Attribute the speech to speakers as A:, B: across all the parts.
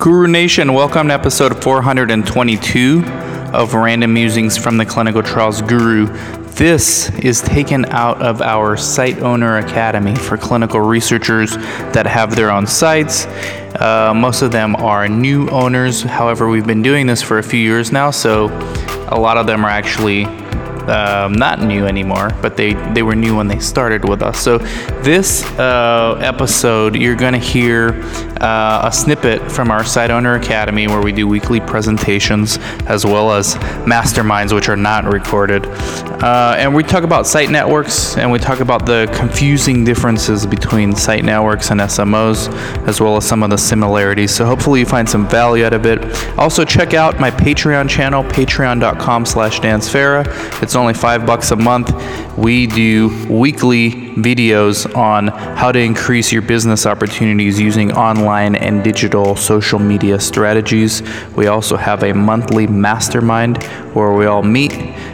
A: Guru Nation, welcome to episode 422 of Random Musings from the Clinical Trials Guru. This is taken out of our Site Owner Academy for clinical researchers that have their own sites. Uh, most of them are new owners. However, we've been doing this for a few years now, so a lot of them are actually um, not new anymore, but they, they were new when they started with us. So, this uh, episode, you're going to hear uh, a snippet from our Site Owner Academy where we do weekly presentations as well as masterminds, which are not recorded. Uh, and we talk about site networks and we talk about the confusing differences between site networks and SMOs, as well as some of the similarities. So, hopefully, you find some value out of it. Also, check out my Patreon channel, patreon.com slash dansfera. It's only five bucks a month. We do weekly videos on how to increase your business opportunities using online and digital social media strategies. We also have a monthly mastermind where we all meet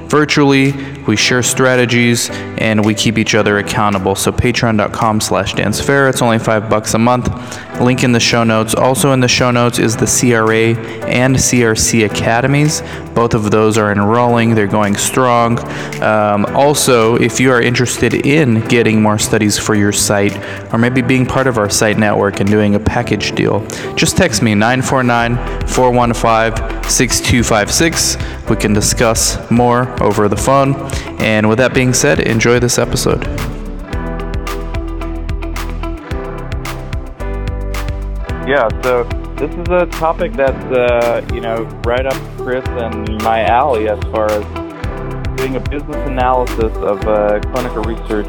A: virtually. We share strategies and we keep each other accountable. So patreon.com slash dansfera it's only five bucks a month. Link in the show notes. Also in the show notes is the cra and crc academies. Both of those are enrolling. They're going strong. Um, also if you are interested in getting more studies for your site or maybe being part of our site network and doing a package deal just text me 949 415 6256 we can discuss more over the phone. And with that being said, enjoy this episode. Yeah, so this is a topic that's, uh, you know, right up Chris and my alley as far as doing a business analysis of uh, clinical research,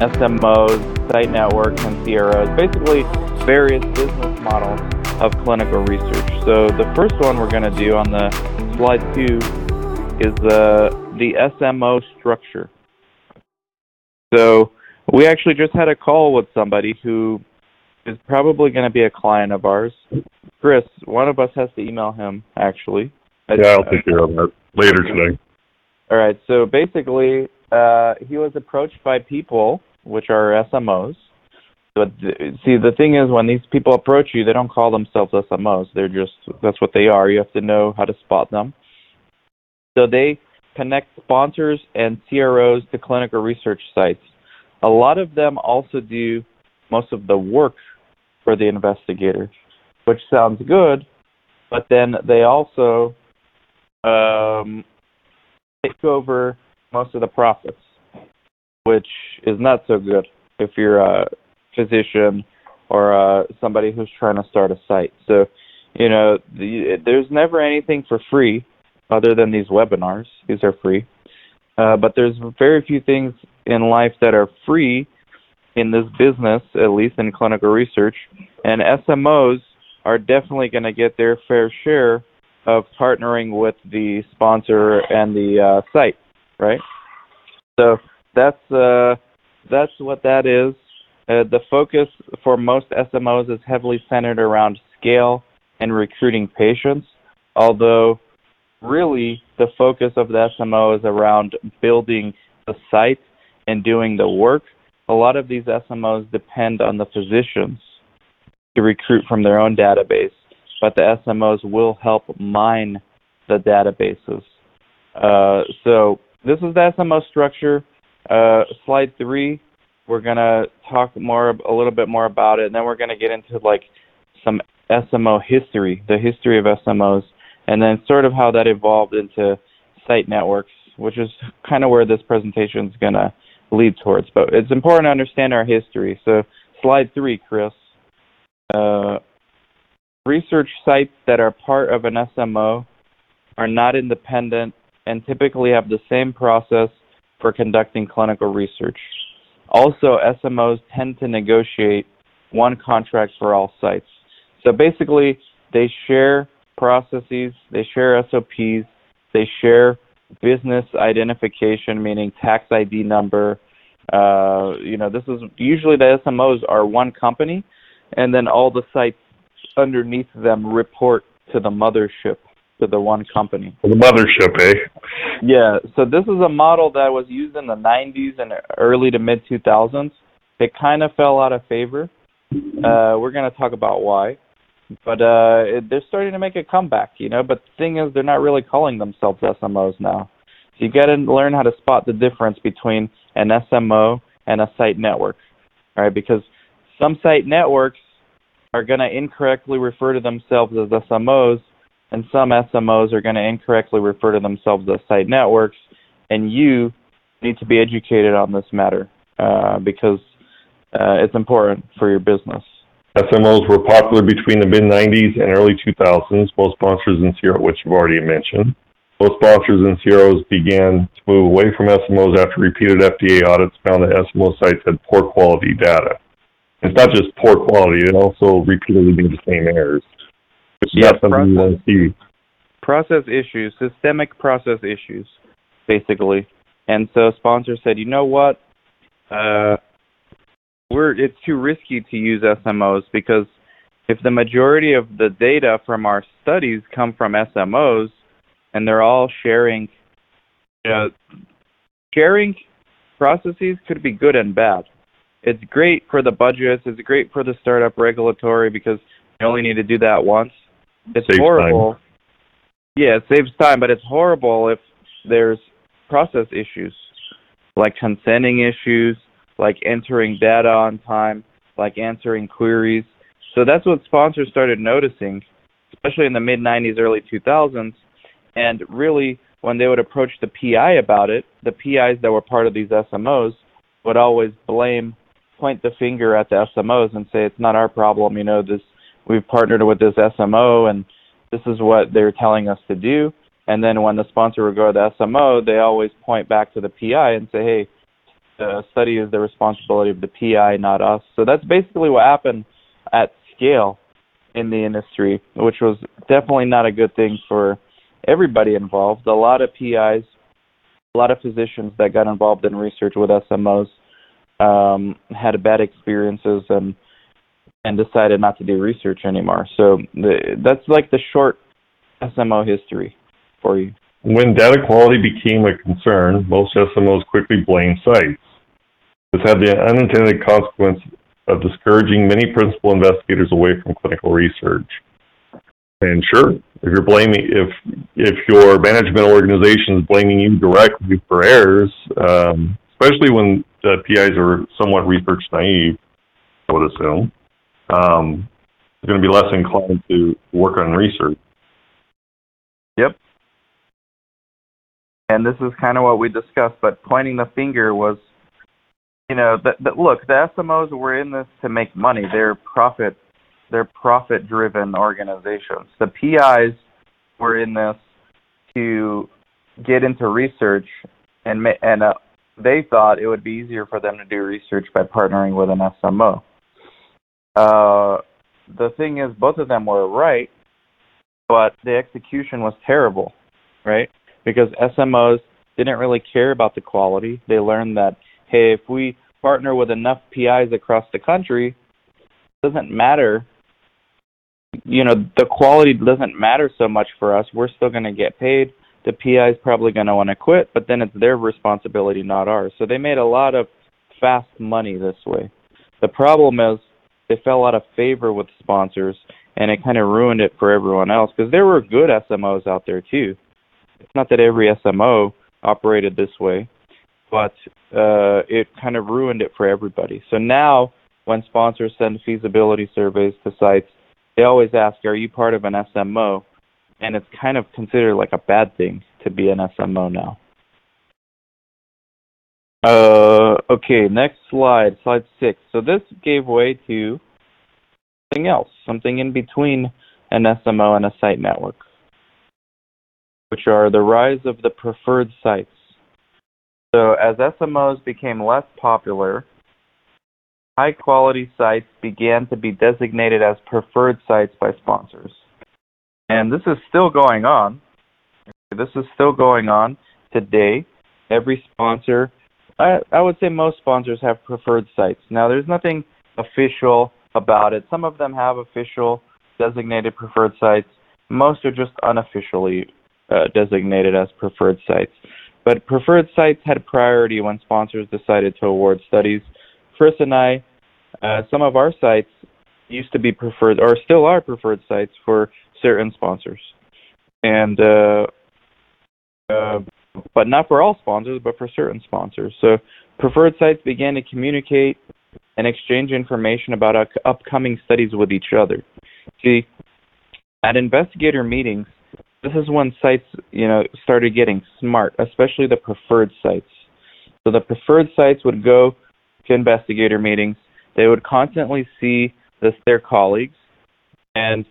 A: SMOs, site networks, and CROs, basically various business models of clinical research. So the first one we're going to do on the slide two is the the SMO structure. So we actually just had a call with somebody who is probably going to be a client of ours. Chris, one of us has to email him actually.
B: Yeah, I'll take care of that later today.
A: All right. So basically, uh, he was approached by people, which are SMOs, but see, the thing is, when these people approach you, they don't call themselves SMOs. They're just that's what they are. You have to know how to spot them. So they connect sponsors and CROs to clinical research sites. A lot of them also do most of the work for the investigator, which sounds good, but then they also um, take over most of the profits, which is not so good if you're a physician or uh, somebody who's trying to start a site. So, you know, the, there's never anything for free other than these webinars. These are free. Uh, but there's very few things in life that are free in this business, at least in clinical research. And SMOs are definitely going to get their fair share of partnering with the sponsor and the uh, site, right? So that's uh, that's what that is. Uh, the focus for most SMOs is heavily centered around scale and recruiting patients, although really the focus of the SMO is around building the site and doing the work. A lot of these SMOs depend on the physicians to recruit from their own database, but the SMOs will help mine the databases. Uh, so this is the SMO structure. Uh, slide three we're gonna talk more a little bit more about it, and then we're gonna get into like some SMO history, the history of SMOs, and then sort of how that evolved into site networks, which is kind of where this presentation is gonna lead towards. But it's important to understand our history. So slide three, Chris. Uh, research sites that are part of an SMO are not independent and typically have the same process for conducting clinical research. Also, SMOs tend to negotiate one contract for all sites. So basically, they share processes, they share SOPs, they share business identification, meaning tax ID number. Uh, you know, this is usually the SMOs are one company, and then all the sites underneath them report to the mothership to the one company.
B: The mothership, eh?
A: Yeah. So this is a model that was used in the 90s and early to mid 2000s. It kind of fell out of favor. Uh, we're going to talk about why. but uh, it, they're starting to make a comeback, you know. But the thing is, they're not really calling themselves SMOs now. So you got to learn how to spot the difference between an SMO and a site network, all right? Because some site networks are going to incorrectly refer to themselves as SMOs, and some SMOs are going to incorrectly refer to themselves as site networks, and you need to be educated on this matter uh, because uh, it's important for your business.
B: SMOs were popular between the mid 90s and early 2000s. Most sponsors and CRO, which you've already mentioned. Most sponsors and CROs began to move away from SMOs after repeated FDA audits found that SMO sites had poor quality data. It's not just poor quality; it also repeatedly made the same errors. Is
A: Yeah,
B: not something you want to see.
A: process issues, systemic process issues, basically. And so sponsors said, you know what, uh, we're it's too risky to use SMOs because if the majority of the data from our studies come from SMOs and they're all sharing, you know, sharing processes could be good and bad. It's great for the budgets. It's great for the startup regulatory because you only need to do that once. It's
B: Saves time.
A: horrible. Yeah, it saves time, but it's horrible if there's process issues, like consenting issues, like entering data on time, like answering queries. So that's what sponsors started noticing, especially in the mid 90s, early 2000s. And really, when they would approach the PI about it, the PIs that were part of these SMOs would always blame, point the finger at the SMOs and say, it's not our problem. You know, this, we've partnered with this SMO and this is what they're telling us to do. And then when the sponsor would go to the SMO, they always point back to the PI and say, hey, the study is the responsibility of the PI, not us. So that's basically what happened at scale in the industry, which was definitely not a good thing for everybody involved. A lot of PIs, a lot of physicians that got involved in research with SMOs um, had bad experiences and and decided not to do research anymore. So the, that's like the short SMO history for you.
B: When data quality became a concern, most SMOs quickly blamed sites. This had the unintended consequence of discouraging many principal investigators away from clinical research. And sure, if you're blaming, if if your management organization is blaming you directly for errors, um, especially when the PIs are somewhat research naive, I would assume, um, going to be less inclined to work on research.
A: Yep. And this is kind of what we discussed, but pointing the finger was, you know, that, that look, the SMOs were in this to make money. They're profit, they're profit-driven organizations. The PIs were in this to get into research, and and uh, they thought it would be easier for them to do research by partnering with an SMO. Uh, the thing is, both of them were right, but the execution was terrible, right? Because SMOs didn't really care about the quality. They learned that, hey, if we partner with enough PIs across the country, it doesn't matter. You know, the quality doesn't matter so much for us. We're still going to get paid. The PI is probably going to want to quit, but then it's their responsibility, not ours. So they made a lot of fast money this way. The problem is they fell out of favor with sponsors and it kind of ruined it for everyone else because there were good SMOs out there too. It's not that every SMO operated this way, but uh, it kind of ruined it for everybody. So now, when sponsors send feasibility surveys to sites, they always ask, "Are you part of an SMO?" And it's kind of considered like a bad thing to be an SMO now. Uh, okay, next slide, slide six. So this gave way to something else, something in between an SMO and a site network, which are the rise of the preferred sites. So as SMOs became less popular, high quality sites began to be designated as preferred sites by sponsors. And this is still going on. This is still going on today. Every sponsor, I, I would say most sponsors have preferred sites. Now, there's nothing official about it. Some of them have official designated preferred sites. Most are just unofficially uh, designated as preferred sites. But preferred sites had priority when sponsors decided to award studies. Chris and I, uh, some of our sites used to be preferred or still are preferred sites for certain sponsors, and uh, uh, but not for all sponsors, but for certain sponsors. So preferred sites began to communicate and exchange information about upcoming studies with each other. See, at investigator meetings, this is when sites, you know, started getting smart, especially the preferred sites. So the preferred sites would go to investigator meetings. They would constantly see this, their colleagues, and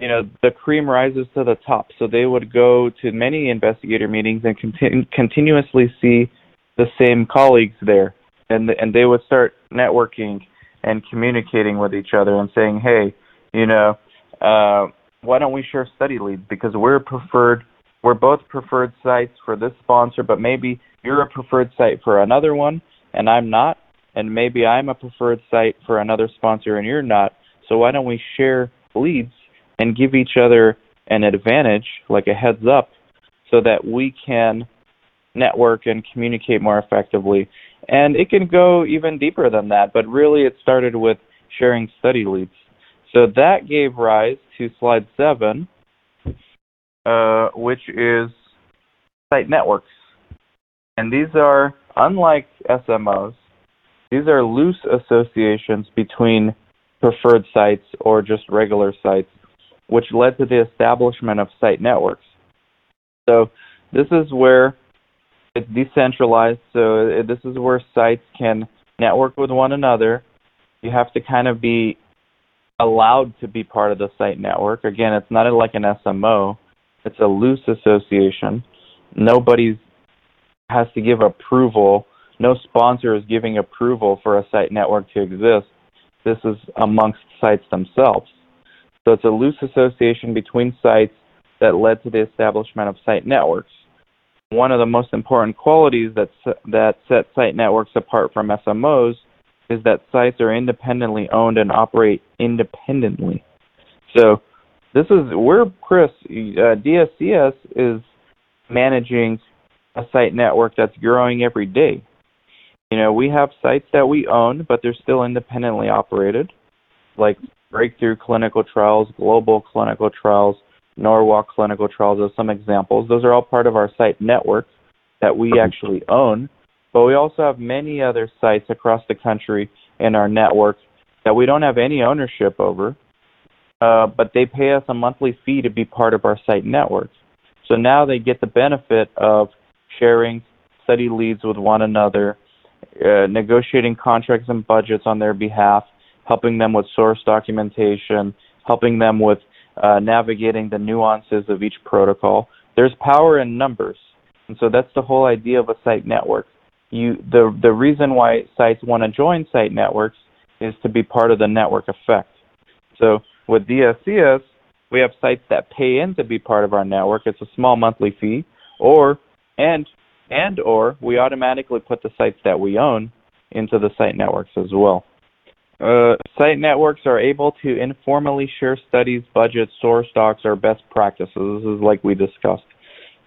A: you know the cream rises to the top. So they would go to many investigator meetings and continu- continuously see the same colleagues there, and and they would start networking and communicating with each other and saying, hey, you know. Uh, why don't we share study leads? Because we're preferred, we're both preferred sites for this sponsor, but maybe you're a preferred site for another one and I'm not, and maybe I'm a preferred site for another sponsor and you're not. So why don't we share leads and give each other an advantage, like a heads up, so that we can network and communicate more effectively. And it can go even deeper than that, but really it started with sharing study leads. So that gave rise to slide seven, uh, which is site networks. And these are, unlike SMOs, these are loose associations between preferred sites or just regular sites, which led to the establishment of site networks. So this is where it's decentralized. So this is where sites can network with one another. You have to kind of be allowed to be part of the site network. Again, it's not like an SMO. It's a loose association. Nobody has to give approval. No sponsor is giving approval for a site network to exist. This is amongst sites themselves. So it's a loose association between sites that led to the establishment of site networks. One of the most important qualities that that set site networks apart from SMOs is that sites are independently owned and operate independently. So this is where Chris uh, DSCS is managing a site network that's growing every day. You know, we have sites that we own, but they're still independently operated, like Breakthrough Clinical Trials, Global Clinical Trials, Norwalk Clinical Trials as some examples. Those are all part of our site network that we actually own but we also have many other sites across the country in our network that we don't have any ownership over, uh, but they pay us a monthly fee to be part of our site network. So now they get the benefit of sharing study leads with one another, uh, negotiating contracts and budgets on their behalf, helping them with source documentation, helping them with uh, navigating the nuances of each protocol. There's power in numbers. And so that's the whole idea of a site network you the the reason why sites want to join site networks is to be part of the network effect. So with DSCS, we have sites that pay in to be part of our network. It's a small monthly fee, or and and or we automatically put the sites that we own into the site networks as well. Uh, site networks are able to informally share studies, budgets, source docs, or best practices. This is like we discussed.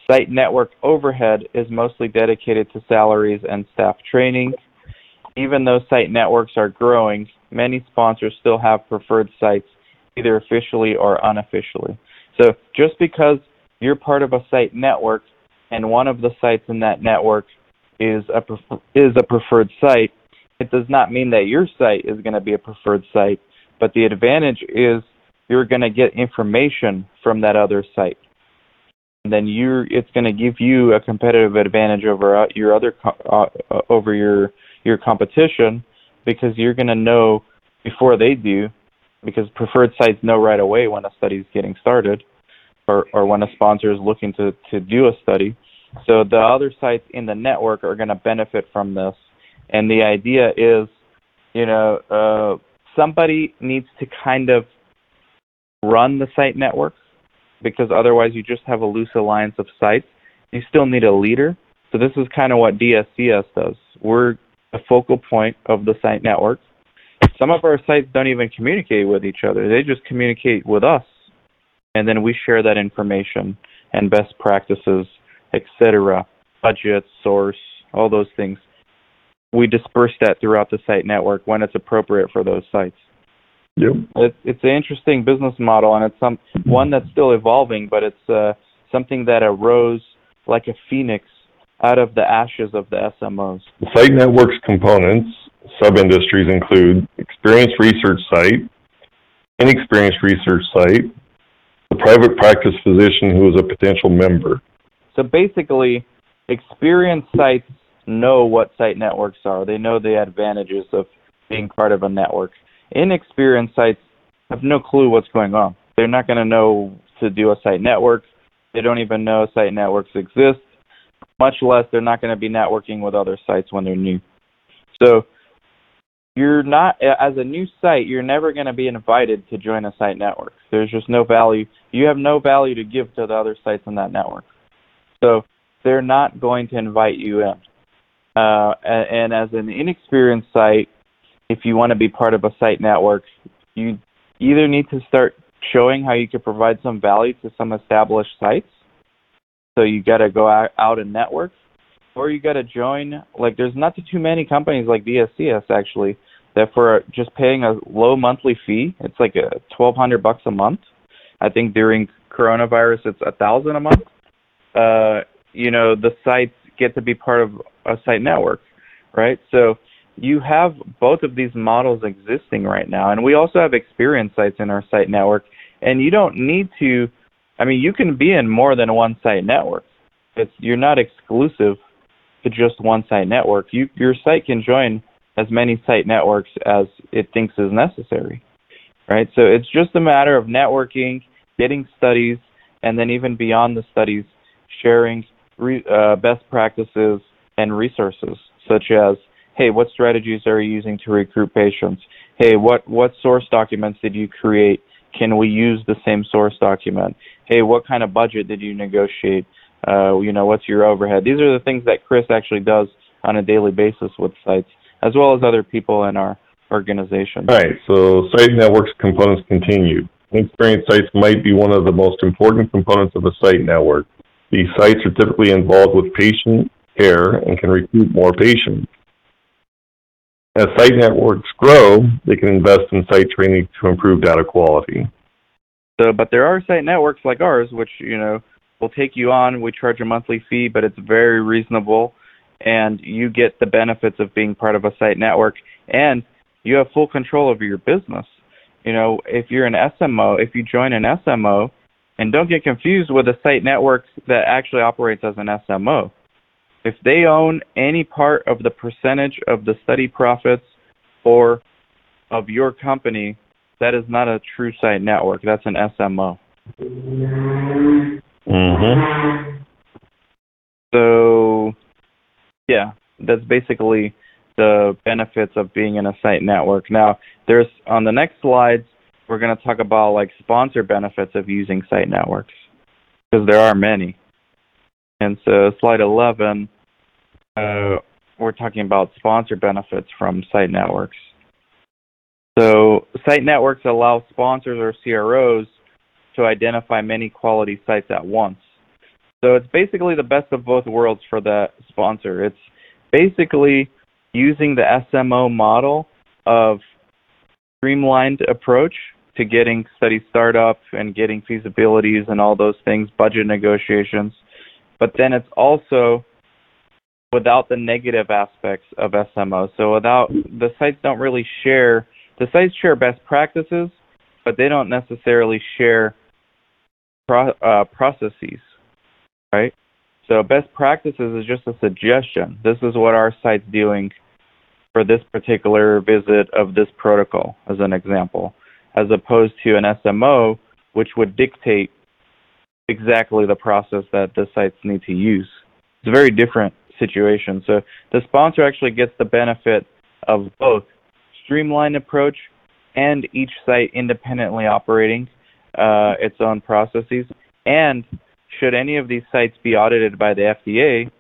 A: Site network overhead is mostly dedicated to salaries and staff training. Even though site networks are growing, many sponsors still have preferred sites, either officially or unofficially. So just because you're part of a site network and one of the sites in that network is a is a preferred site, it does not mean that your site is going to be a preferred site. But the advantage is you're going to get information from that other site And then you're it's going to give you a competitive advantage over uh, your other uh, uh, over your your competition because you're going to know before they do because preferred sites know right away when a study is getting started or or when a sponsor is looking to to do a study so the other sites in the network are going to benefit from this and the idea is you know uh somebody needs to kind of run the site network because otherwise you just have a loose alliance of sites. You still need a leader. So this is kind of what DSCS does. We're a focal point of the site network. Some of our sites don't even communicate with each other. They just communicate with us. And then we share that information and best practices, etc., budget, source, all those things. We disperse that throughout the site network when it's appropriate for those sites.
B: Yep.
A: It's it's an interesting business model, and it's some one that's still evolving, but it's uh, something that arose like a phoenix out of the ashes of the SMOs.
B: The site network's components, sub-industries include experienced research site, inexperienced research site, the private practice physician who is a potential member.
A: So basically, experienced sites know what site networks are. They know the advantages of being part of a network. Inexperienced sites have no clue what's going on. They're not going to know to do a site network. They don't even know site networks exist. Much less, they're not going to be networking with other sites when they're new. So, you're not as a new site. You're never going to be invited to join a site network. There's just no value. You have no value to give to the other sites in that network. So, they're not going to invite you in. Uh, and, as an inexperienced site, if you want to be part of a site network, you either need to start showing how you can provide some value to some established sites. So you got to go out, and network, or you got to join. Like there's not too many companies like DSCS actually that for just paying a low monthly fee, it's like a twelve hundred bucks a month. I think during coronavirus it's a thousand a month. Uh, you know the sites get to be part of a site network, right? So you have both of these models existing right now, and we also have experience sites in our site network. And you don't need to. I mean, you can be in more than one site network. It's you're not exclusive to just one site network. You your site can join as many site networks as it thinks is necessary, right? So it's just a matter of networking, getting studies, and then even beyond the studies, sharing re, uh, best practices and resources, such as, hey, what strategies are you using to recruit patients? Hey, what, what source documents did you create? Can we use the same source document? Hey, what kind of budget did you negotiate? Uh, you know, what's your overhead? These are the things that Chris actually does on a daily basis with sites, as well as other people in our organization.
B: All right, so site networks components continue. Experience sites might be one of the most important components of a site network. These sites are typically involved with patient care and can recruit more patients. As site networks grow, they can invest in site training to improve data quality.
A: So, but there are site networks like ours, which you know will take you on. We charge a monthly fee, but it's very reasonable, and you get the benefits of being part of a site network, and you have full control over your business. You know, if you're an SMO, if you join an SMO, and don't get confused with a site network that actually operates as an SMO. If they own any part of the percentage of the study profits or of your company, that is not a true site network. That's an SMO.
B: Mm-hmm.
A: So, yeah, that's basically the benefits of being in a site network. Now, there's on the next slides, we're going to talk about like sponsor benefits of using site networks because there are many. And so, slide 11, uh, we're talking about sponsor benefits from site networks. So, site networks allow sponsors or CROs to identify many quality sites at once. So, it's basically the best of both worlds for the sponsor. It's basically using the SMO model of streamlined approach to getting study startup and getting feasibilities and all those things, budget negotiations. But then it's also without the negative aspects of SMO. So without the sites don't really share the sites share best practices, but they don't necessarily share pro, uh, processes, right? So best practices is just a suggestion. This is what our site's doing for this particular visit of this protocol, as an example, as opposed to an SMO, which would dictate exactly the process that the sites need to use. It's very different situation. So the sponsor actually gets the benefit of both streamlined approach and each site independently operating uh, its own processes. And should any of these sites be audited by the FDA,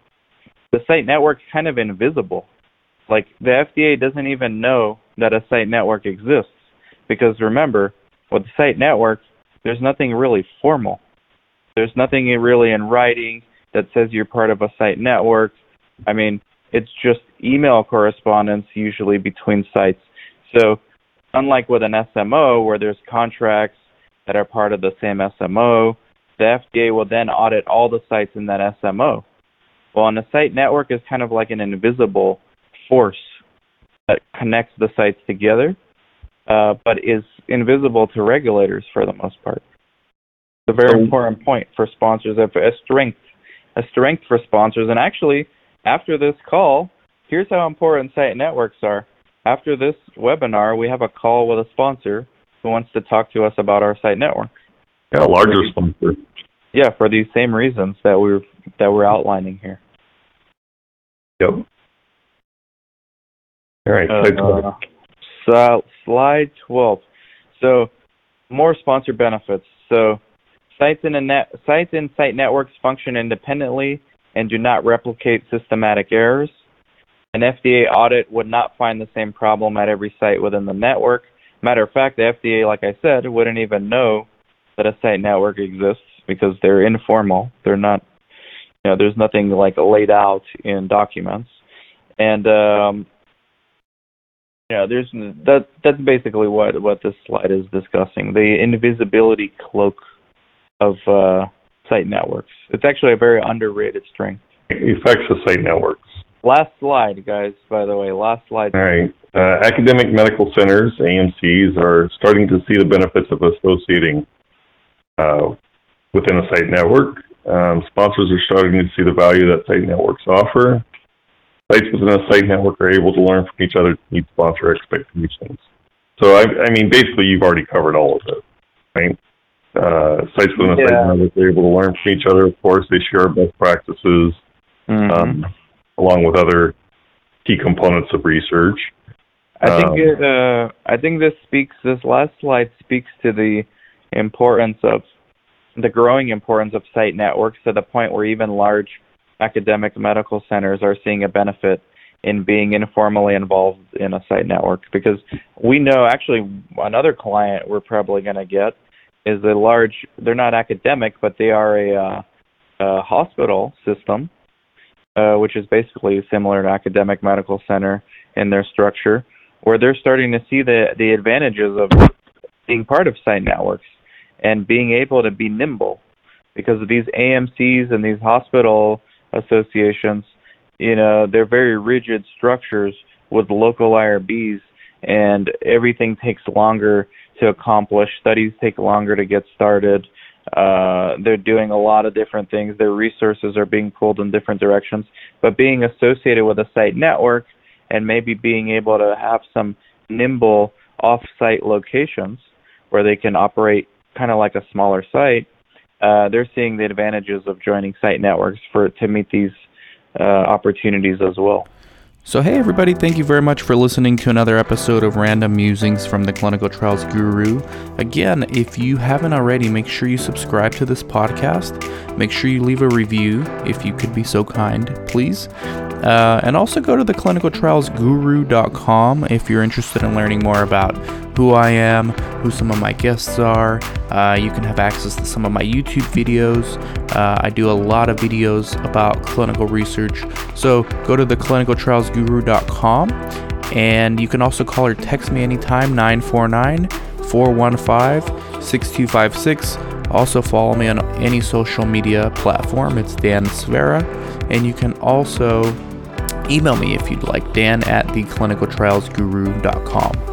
A: the site network kind of invisible. Like the FDA doesn't even know that a site network exists because remember, with the site network, there's nothing really formal. There's nothing really in writing that says you're part of a site network. I mean, it's just email correspondence usually between sites. So Unlike with an SMO, where there's contracts that are part of the same SMO, the FDA will then audit all the sites in that SMO. Well, and a site network is kind of like an invisible force that connects the sites together, uh, but is invisible to regulators for the most part. It's a very important point for sponsors, a strength, a strength for sponsors. And actually, after this call, here's how important site networks are. After this webinar, we have a call with a sponsor who wants to talk to us about our site network.
B: Yeah, a larger sponsor.
A: Yeah, for these same reasons that we're that we're outlining here.
B: Yep. All right.
A: Uh, so slide 12. So more sponsor benefits. So sites in a net sites in site networks function independently and do not replicate systematic errors. An FDA audit would not find the same problem at every site within the network. Matter of fact, the FDA, like I said, wouldn't even know that a site network exists because they're informal. They're not, you know, there's nothing like laid out in documents. And um, yeah, there's that. That's basically what what this slide is discussing: the invisibility cloak of uh, site networks. It's actually a very underrated strength.
B: Effects of site networks.
A: Last slide, guys. By the way, last slide.
B: All right. Uh, academic medical centers (AMCs) are starting to see the benefits of associating uh, within a site network. Um, sponsors are starting to see the value that site networks offer. Sites within a site network are able to learn from each other to meet sponsor expectations. So, I, I mean, basically, you've already covered all of it, right? Uh, sites within a yeah. site network are able to learn from each other. Of course, they share best practices mm-hmm. um, along with other key components of research.
A: I think um, it, uh, I think this speaks. This last slide speaks to the importance of the growing importance of site networks to the point where even large academic medical centers are seeing a benefit in being informally involved in a site network because we know actually another client we're probably going to get is a large they're not academic but they are a, uh, a hospital system uh, which is basically similar to academic medical center in their structure where they're starting to see the the advantages of being part of site networks and being able to be nimble because of these AMCs and these hospital associations, you know, they're very rigid structures with local IRBs and everything takes longer to accomplish. Studies take longer to get started. Uh, they're doing a lot of different things. Their resources are being pulled in different directions. But being associated with a site network and maybe being able to have some nimble off-site locations where they can operate kind of like a smaller site, uh, they're seeing the advantages of joining site networks for to meet these uh, opportunities as well.
C: So, hey everybody, thank you very much for listening to another episode of Random Musings from the Clinical Trials Guru. Again, if you haven't already, make sure you subscribe to this podcast. Make sure you leave a review if you could be so kind, please. Uh, and also go to the clinicaltrialsguru.com if you're interested in learning more about who I am, who some of my guests are. Uh, you can have access to some of my YouTube videos. Uh, I do a lot of videos about clinical research. So go to the clinicaltrialsguru.com and you can also call or text me anytime 949 415 6256. Also follow me on any social media platform. It's Dan Sfera. And you can also email me if you'd like, dan at theclinicaltrialsguru.com.